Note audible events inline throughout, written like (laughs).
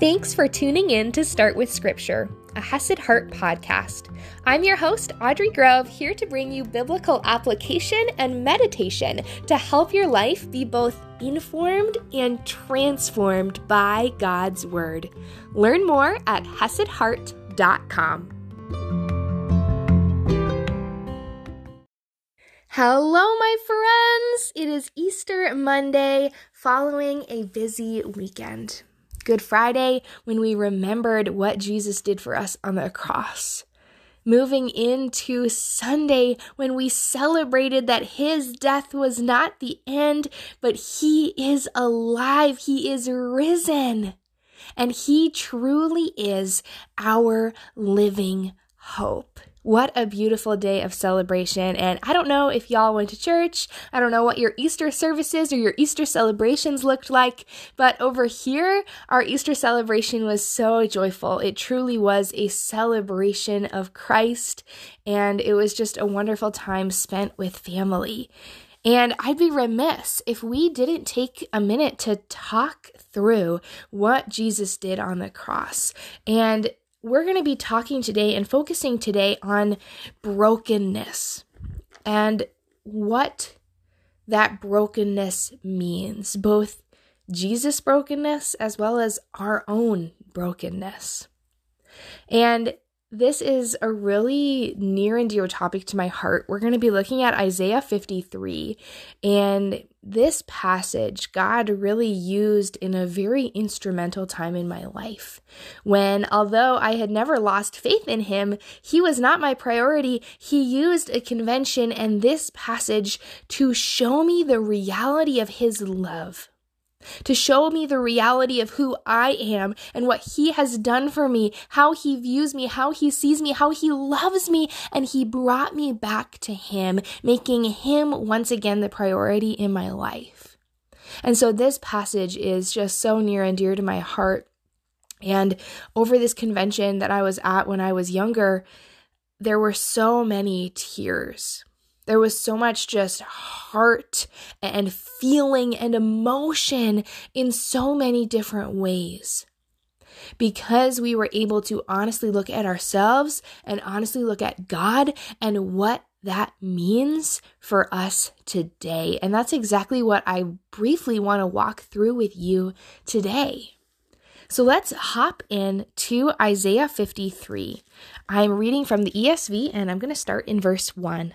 Thanks for tuning in to Start with Scripture, a Hesed Heart podcast. I'm your host, Audrey Grove, here to bring you biblical application and meditation to help your life be both informed and transformed by God's Word. Learn more at HesedHeart.com. Hello, my friends! It is Easter Monday following a busy weekend. Good Friday when we remembered what Jesus did for us on the cross. Moving into Sunday when we celebrated that his death was not the end, but he is alive, he is risen, and he truly is our living hope. What a beautiful day of celebration. And I don't know if y'all went to church. I don't know what your Easter services or your Easter celebrations looked like. But over here, our Easter celebration was so joyful. It truly was a celebration of Christ. And it was just a wonderful time spent with family. And I'd be remiss if we didn't take a minute to talk through what Jesus did on the cross. And we're going to be talking today and focusing today on brokenness and what that brokenness means, both Jesus' brokenness as well as our own brokenness. And this is a really near and dear topic to my heart. We're going to be looking at Isaiah 53. And this passage, God really used in a very instrumental time in my life. When, although I had never lost faith in Him, He was not my priority. He used a convention and this passage to show me the reality of His love to show me the reality of who I am and what He has done for me, how He views me, how He sees me, how He loves me, and He brought me back to Him, making Him once again the priority in my life. And so this passage is just so near and dear to my heart. And over this convention that I was at when I was younger, there were so many tears there was so much just heart and feeling and emotion in so many different ways. Because we were able to honestly look at ourselves and honestly look at God and what that means for us today. And that's exactly what I briefly want to walk through with you today. So let's hop in to Isaiah 53. I'm reading from the ESV and I'm going to start in verse 1.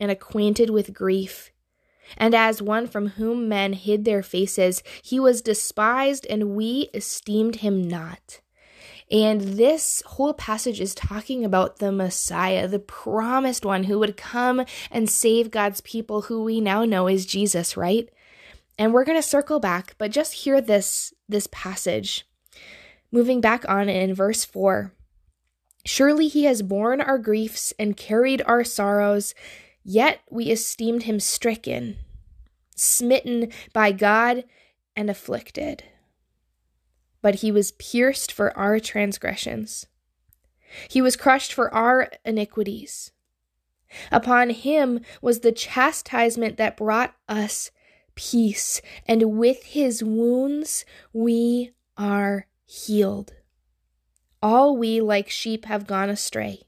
and acquainted with grief. And as one from whom men hid their faces, he was despised, and we esteemed him not. And this whole passage is talking about the Messiah, the promised one who would come and save God's people, who we now know is Jesus, right? And we're going to circle back, but just hear this this passage. Moving back on in verse 4. Surely he has borne our griefs and carried our sorrows. Yet we esteemed him stricken, smitten by God, and afflicted. But he was pierced for our transgressions, he was crushed for our iniquities. Upon him was the chastisement that brought us peace, and with his wounds we are healed. All we like sheep have gone astray.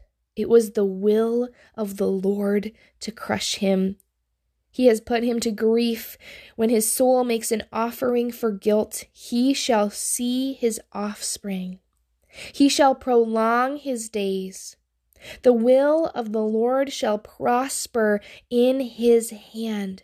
it was the will of the Lord to crush him. He has put him to grief. When his soul makes an offering for guilt, he shall see his offspring. He shall prolong his days. The will of the Lord shall prosper in his hand.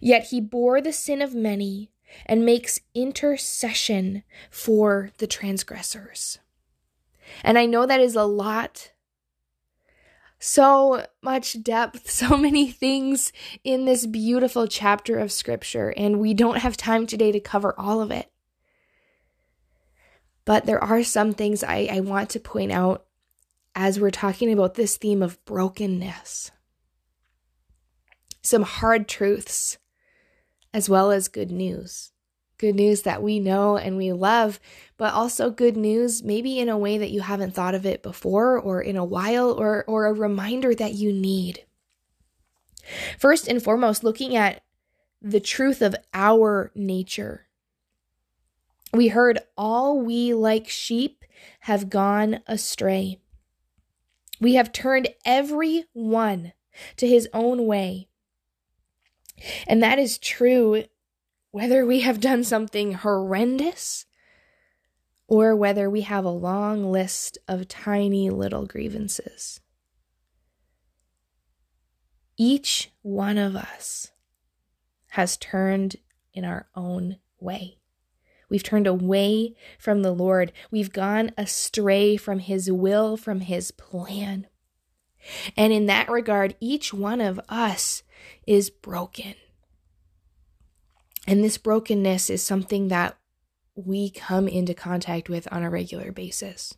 Yet he bore the sin of many and makes intercession for the transgressors. And I know that is a lot. So much depth, (laughs) so many things in this beautiful chapter of scripture, and we don't have time today to cover all of it. But there are some things I, I want to point out as we're talking about this theme of brokenness some hard truths, as well as good news. Good news that we know and we love, but also good news maybe in a way that you haven't thought of it before or in a while or, or a reminder that you need. First and foremost, looking at the truth of our nature. We heard all we like sheep have gone astray. We have turned every one to his own way. And that is true whether we have done something horrendous or whether we have a long list of tiny little grievances. Each one of us has turned in our own way. We've turned away from the Lord. We've gone astray from His will, from His plan. And in that regard, each one of us is broken. And this brokenness is something that we come into contact with on a regular basis.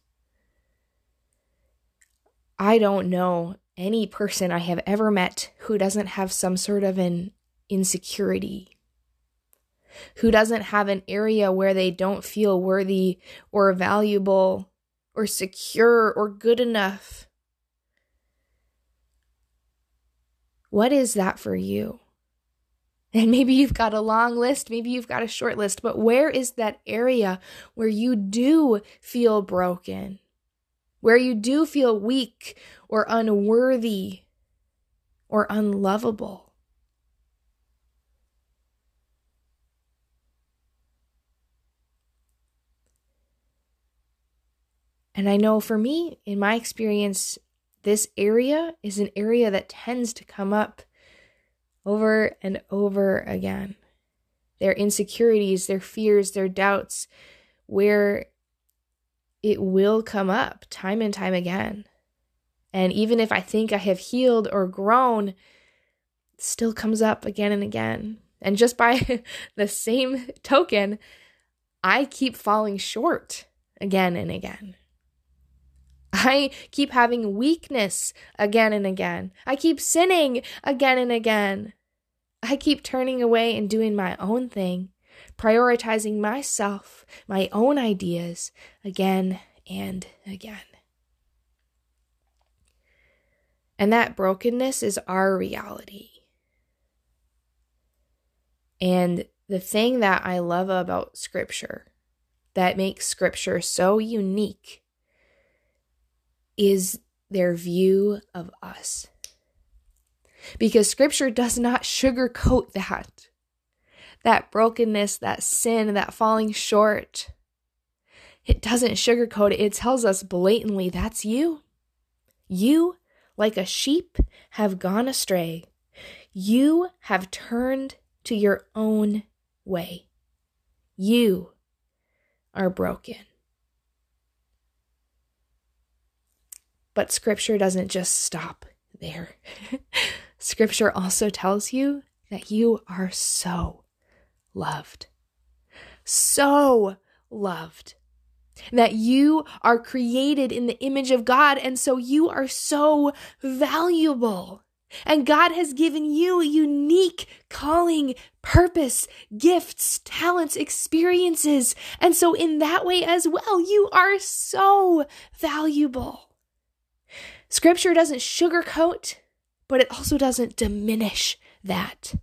I don't know any person I have ever met who doesn't have some sort of an insecurity, who doesn't have an area where they don't feel worthy or valuable or secure or good enough What is that for you? And maybe you've got a long list, maybe you've got a short list, but where is that area where you do feel broken? Where you do feel weak or unworthy or unlovable? And I know for me, in my experience, this area is an area that tends to come up over and over again. Their insecurities, their fears, their doubts, where it will come up time and time again. And even if I think I have healed or grown, still comes up again and again. And just by (laughs) the same token, I keep falling short again and again. I keep having weakness again and again. I keep sinning again and again. I keep turning away and doing my own thing, prioritizing myself, my own ideas again and again. And that brokenness is our reality. And the thing that I love about Scripture that makes Scripture so unique is their view of us. Because scripture does not sugarcoat that. That brokenness, that sin, that falling short. It doesn't sugarcoat it. It tells us blatantly that's you. You, like a sheep, have gone astray. You have turned to your own way. You are broken. But scripture doesn't just stop there. (laughs) Scripture also tells you that you are so loved. So loved. That you are created in the image of God, and so you are so valuable. And God has given you unique calling, purpose, gifts, talents, experiences. And so, in that way as well, you are so valuable. Scripture doesn't sugarcoat, but it also doesn't diminish that.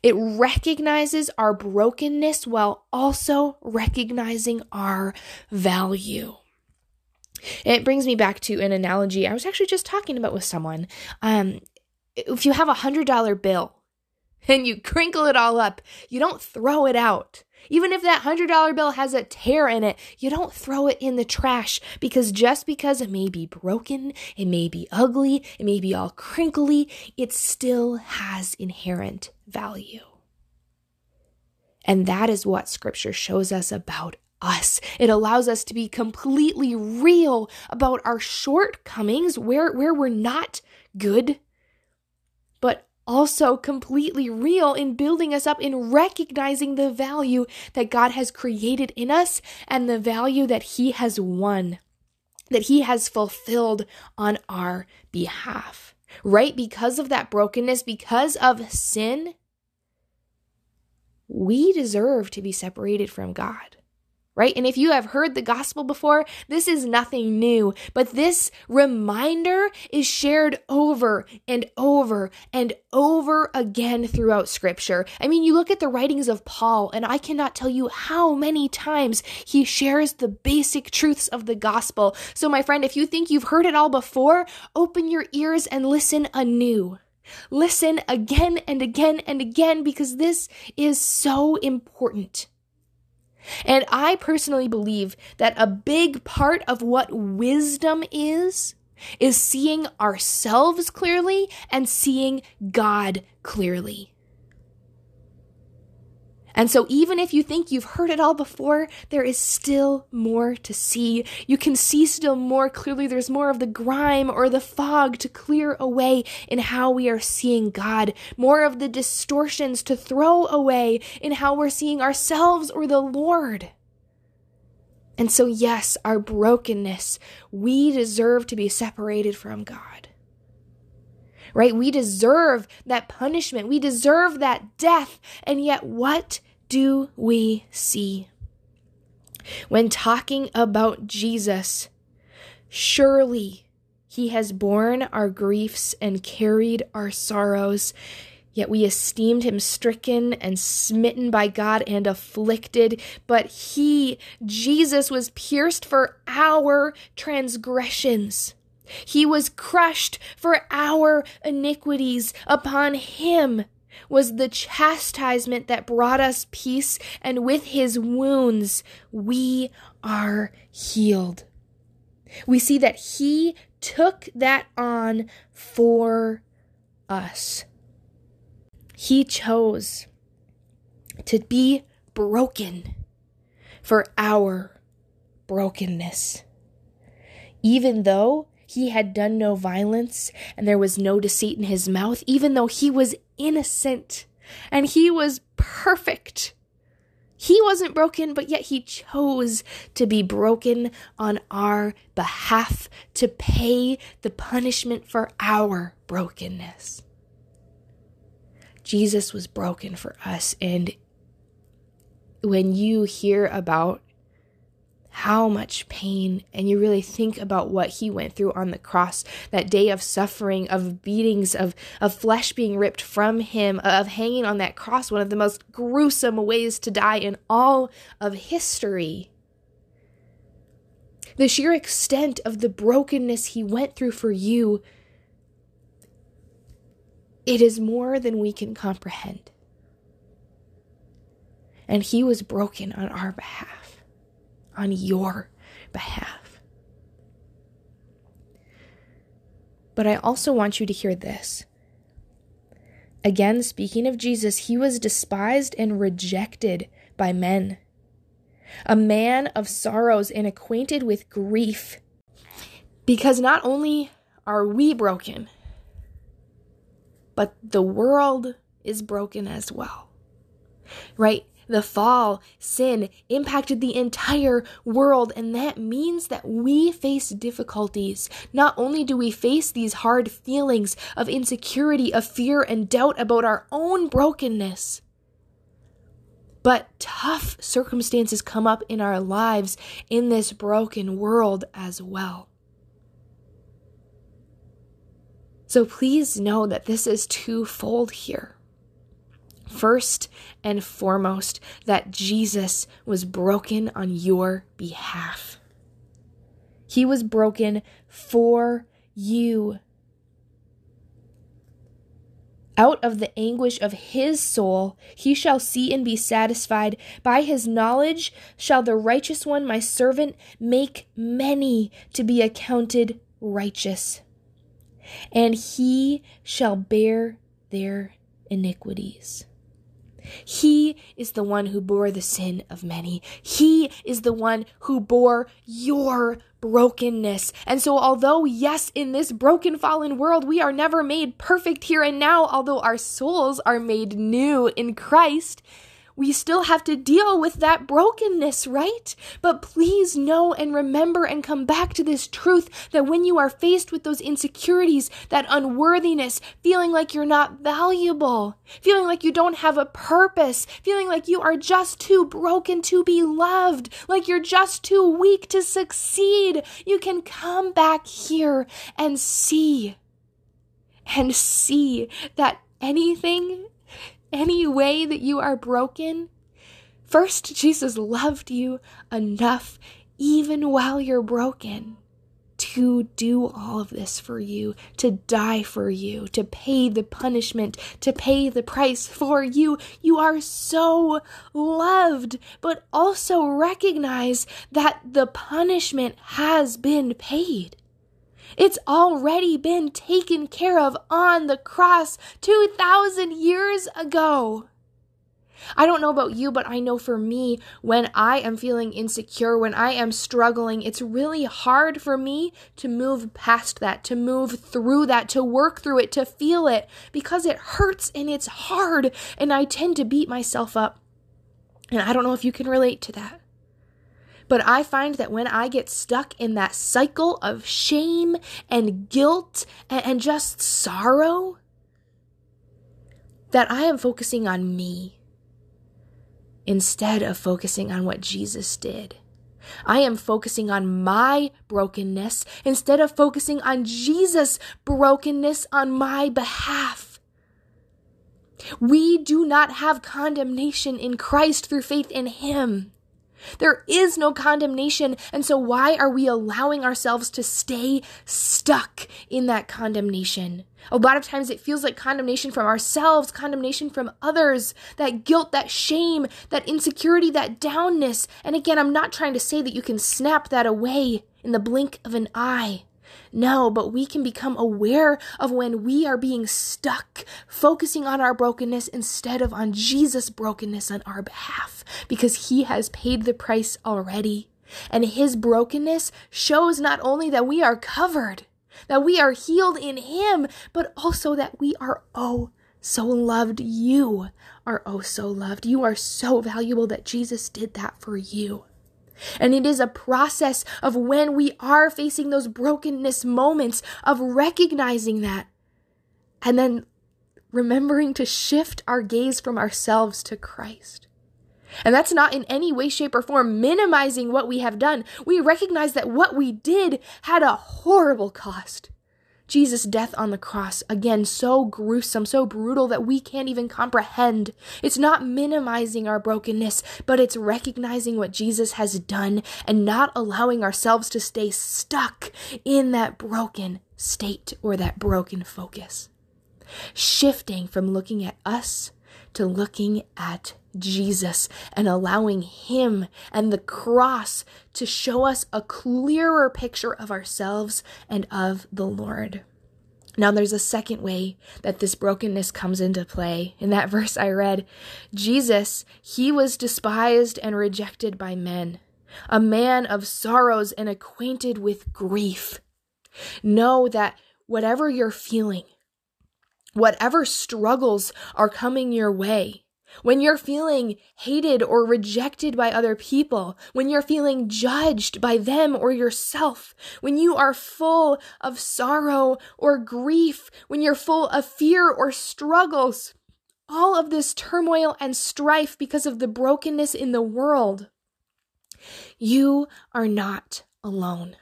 It recognizes our brokenness while also recognizing our value. It brings me back to an analogy I was actually just talking about with someone. Um, if you have a hundred dollar bill and you crinkle it all up, you don't throw it out. Even if that hundred dollar bill has a tear in it, you don't throw it in the trash because just because it may be broken, it may be ugly, it may be all crinkly, it still has inherent value. And that is what scripture shows us about us. It allows us to be completely real about our shortcomings, where, where we're not good, but also completely real in building us up, in recognizing the value that God has created in us and the value that He has won, that He has fulfilled on our behalf. Right? Because of that brokenness, because of sin, we deserve to be separated from God right? And if you have heard the gospel before, this is nothing new, but this reminder is shared over and over and over again throughout scripture. I mean, you look at the writings of Paul, and I cannot tell you how many times he shares the basic truths of the gospel. So, my friend, if you think you've heard it all before, open your ears and listen anew. Listen again and again and again because this is so important. And I personally believe that a big part of what wisdom is, is seeing ourselves clearly and seeing God clearly. And so, even if you think you've heard it all before, there is still more to see. You can see still more clearly. There's more of the grime or the fog to clear away in how we are seeing God, more of the distortions to throw away in how we're seeing ourselves or the Lord. And so, yes, our brokenness, we deserve to be separated from God right? We deserve that punishment. We deserve that death. And yet, what do we see? When talking about Jesus, surely he has borne our griefs and carried our sorrows. Yet we esteemed him stricken and smitten by God and afflicted. But he, Jesus, was pierced for our transgressions. He was crushed for our iniquities. Upon him was the chastisement that brought us peace, and with his wounds we are healed. We see that he took that on for us. He chose to be broken for our brokenness. Even though he had done no violence and there was no deceit in his mouth, even though he was innocent and he was perfect. He wasn't broken, but yet he chose to be broken on our behalf to pay the punishment for our brokenness. Jesus was broken for us. And when you hear about how much pain, and you really think about what he went through on the cross, that day of suffering, of beatings, of, of flesh being ripped from him, of hanging on that cross, one of the most gruesome ways to die in all of history. The sheer extent of the brokenness he went through for you, it is more than we can comprehend. And he was broken on our behalf on your behalf. But I also want you to hear this. Again, speaking of Jesus, he was despised and rejected by men. A man of sorrows and acquainted with grief. Because not only are we broken, but the world is broken as well. Right? The fall, sin impacted the entire world, and that means that we face difficulties. Not only do we face these hard feelings of insecurity, of fear, and doubt about our own brokenness, but tough circumstances come up in our lives in this broken world as well. So please know that this is twofold here. First and foremost, that Jesus was broken on your behalf. He was broken for you out of the anguish of his soul he shall see and be satisfied. By his knowledge shall the righteous one, my servant, make many to be accounted righteous. And he shall bear their iniquities. He is the one who bore the sin of many. He is the one who bore your brokenness. And so, although, yes, in this broken, fallen world, we are never made perfect here and now, although our souls are made new in Christ, we still have to deal with that brokenness, right? But please know and remember and come back to this truth that when you are faced with those insecurities, that unworthiness, feeling like you're not valuable, feeling like you don't have a purpose, feeling like you are just too broken to be loved, like you're just too weak to succeed, you can come back here and see and see that anything any way that you are broken, first, Jesus loved you enough, even while you're broken, to do all of this for you, to die for you, to pay the punishment, to pay the price for you. You are so loved, but also recognize that the punishment has been paid. It's already been taken care of on the cross 2,000 years ago. I don't know about you, but I know for me, when I am feeling insecure, when I am struggling, it's really hard for me to move past that, to move through that, to work through it, to feel it, because it hurts and it's hard, and I tend to beat myself up. And I don't know if you can relate to that. But I find that when I get stuck in that cycle of shame and guilt and, and just sorrow, that I am focusing on me instead of focusing on what Jesus did. I am focusing on my brokenness instead of focusing on Jesus' brokenness on my behalf. We do not have condemnation in Christ through faith in Him. There is no condemnation. And so, why are we allowing ourselves to stay stuck in that condemnation? A lot of times it feels like condemnation from ourselves, condemnation from others, that guilt, that shame, that insecurity, that downness. And again, I'm not trying to say that you can snap that away in the blink of an eye. No, but we can become aware of when we are being stuck, focusing on our brokenness instead of on Jesus' brokenness on our behalf, because he has paid the price already. And his brokenness shows not only that we are covered, that we are healed in him, but also that we are oh so loved. You are oh so loved. You are so valuable that Jesus did that for you. And it is a process of when we are facing those brokenness moments of recognizing that and then remembering to shift our gaze from ourselves to Christ. And that's not in any way, shape, or form minimizing what we have done. We recognize that what we did had a horrible cost. Jesus' death on the cross, again, so gruesome, so brutal that we can't even comprehend. It's not minimizing our brokenness, but it's recognizing what Jesus has done and not allowing ourselves to stay stuck in that broken state or that broken focus. Shifting from looking at us to looking at Jesus and allowing Him and the cross to show us a clearer picture of ourselves and of the Lord. Now, there's a second way that this brokenness comes into play. In that (laughs) verse I read, Jesus, he was despised and rejected by men, a man of sorrows and acquainted with grief. Know that whatever you're feeling, whatever struggles are coming your way, when you're feeling hated or rejected by other people, when you're feeling judged by them or yourself, when you are full of sorrow or grief, when you're full of fear or struggles, all of this turmoil and strife because of the brokenness in the world, you are not alone.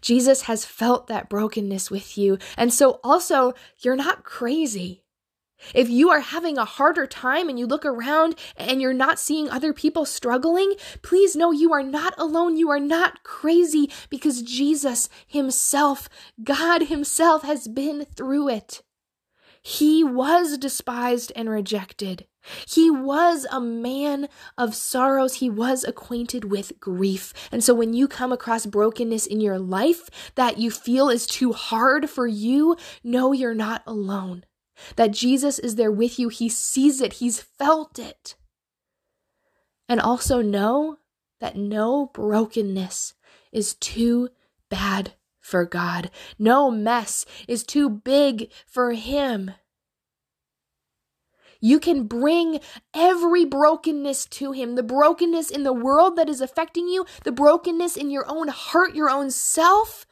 Jesus has felt that brokenness with you. And so also, you're not crazy. If you are having a harder time and you look around and you're not seeing other people struggling, please know you are not alone. You are not crazy because Jesus Himself, God Himself, has been through it. He was despised and rejected. He was a man of sorrows. He was acquainted with grief. And so when you come across brokenness in your life that you feel is too hard for you, know you're not alone that Jesus is there with you. He sees it, He's felt it. And also know that no brokenness is too bad for God. No mess is too big for Him. You can bring every brokenness to Him the brokenness in the world that is affecting you, the brokenness in your own heart, your own self,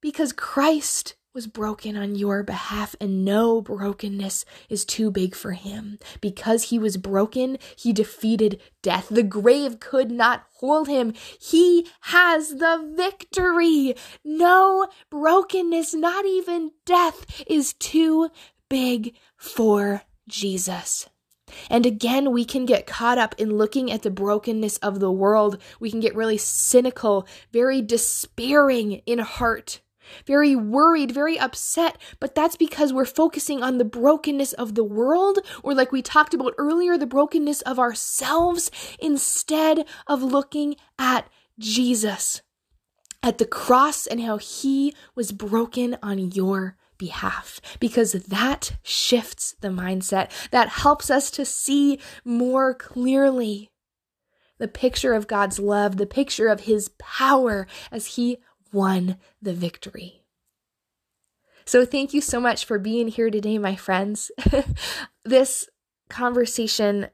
because Christ was broken on your behalf, and no brokenness is too big for him. Because he was broken, he defeated death. The grave could not hold him. He has the victory. No brokenness, not even death, is too big for Jesus. And again, we can get caught up in looking at the brokenness of the world. We can get really cynical, very despairing in heart very worried, very upset, but that's because we're focusing on the brokenness of the world, or like we talked about earlier, the brokenness of ourselves, instead of looking at Jesus, at the cross, and how he was broken on your behalf because that shifts the mindset. That helps us to see more clearly the picture of God's love, the picture of his power as he won the victory. So, thank you so much for being here today, my friends. (laughs) this conversation,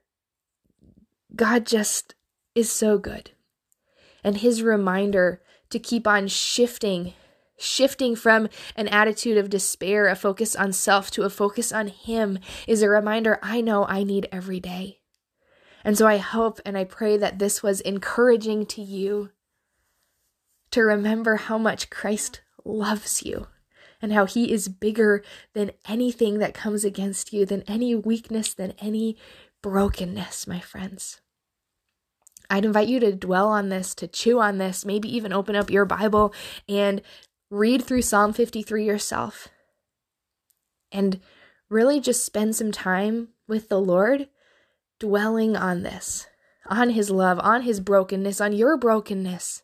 God just is so good. And his reminder to keep on shifting, shifting from an attitude of despair, a focus on self, to a focus on him, is a reminder I know I need every day. And so I hope and I pray that this was encouraging to you to remember how much Christ loves you and how he is bigger than anything that comes against you, than any weakness, than any brokenness, my friends. I'd invite you to dwell on this, to chew on this, maybe even open up your Bible and read through Psalm 53 yourself. And really just spend some time with the Lord dwelling on this, on his love, on his brokenness, on your brokenness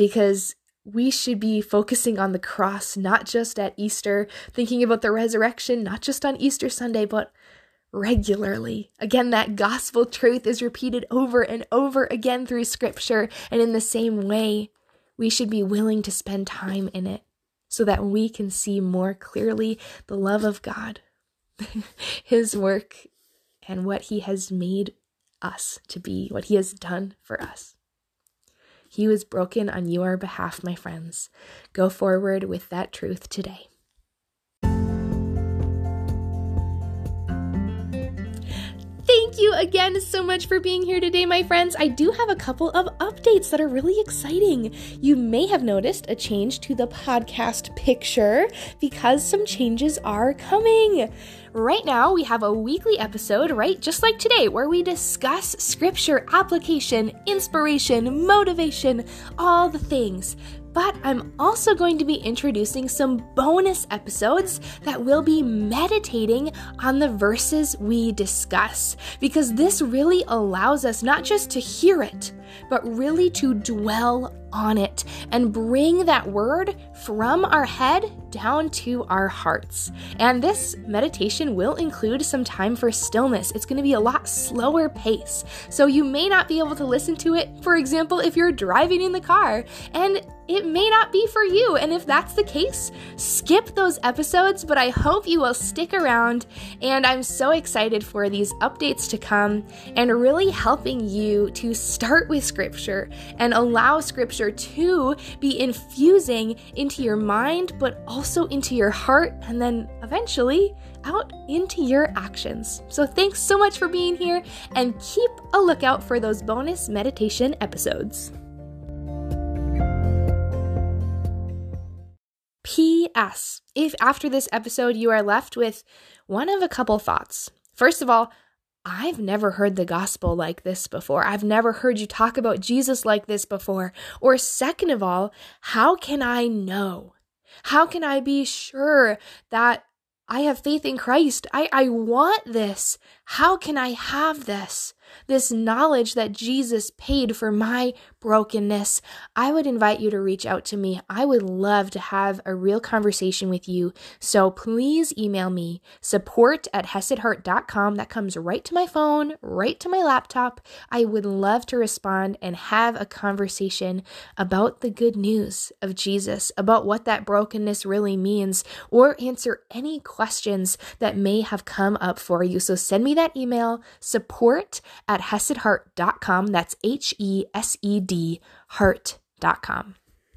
because we should be focusing on the cross, not just at Easter, thinking about the resurrection, not just on Easter Sunday, but regularly. Again, that gospel truth is repeated over and over again through scripture. And in the same way, we should be willing to spend time in it so that we can see more clearly the love of God, (laughs) His work, and what He has made us to be, what He has done for us. He was broken on your behalf, my friends. Go forward with that truth today. You again so much for being here today, my friends. I do have a couple of updates that are really exciting. You may have noticed a change to the podcast picture because some changes are coming. Right now, we have a weekly episode, right? Just like today, where we discuss scripture application, inspiration, motivation, all the things. But I'm also going to be introducing some bonus episodes that will be meditating on the verses we discuss, because this really allows us not just to hear it, but really to dwell on it and bring that word from our head down to our hearts. And this meditation will include some time for stillness. It's going to be a lot slower pace. So you may not be able to listen to it, for example, if you're driving in the car. And it may not be for you. And if that's the case, skip those episodes, but I hope you will stick around. And I'm so excited for these updates to come and really helping you to start with Scripture and allow Scripture to be infusing into your mind, but also into your heart, and then eventually out into your actions. So, thanks so much for being here, and keep a lookout for those bonus meditation episodes. P.S. If after this episode you are left with one of a couple thoughts. First of all, I've never heard the gospel like this before. I've never heard you talk about Jesus like this before. Or, second of all, how can I know? How can I be sure that I have faith in Christ? I, I want this. How can I have this? This knowledge that Jesus paid for my brokenness, I would invite you to reach out to me. I would love to have a real conversation with you. So please email me support at hesedheart.com. That comes right to my phone, right to my laptop. I would love to respond and have a conversation about the good news of Jesus, about what that brokenness really means, or answer any questions that may have come up for you. So send me that email, support at hesedheart.com. That's H E S E D heart.com.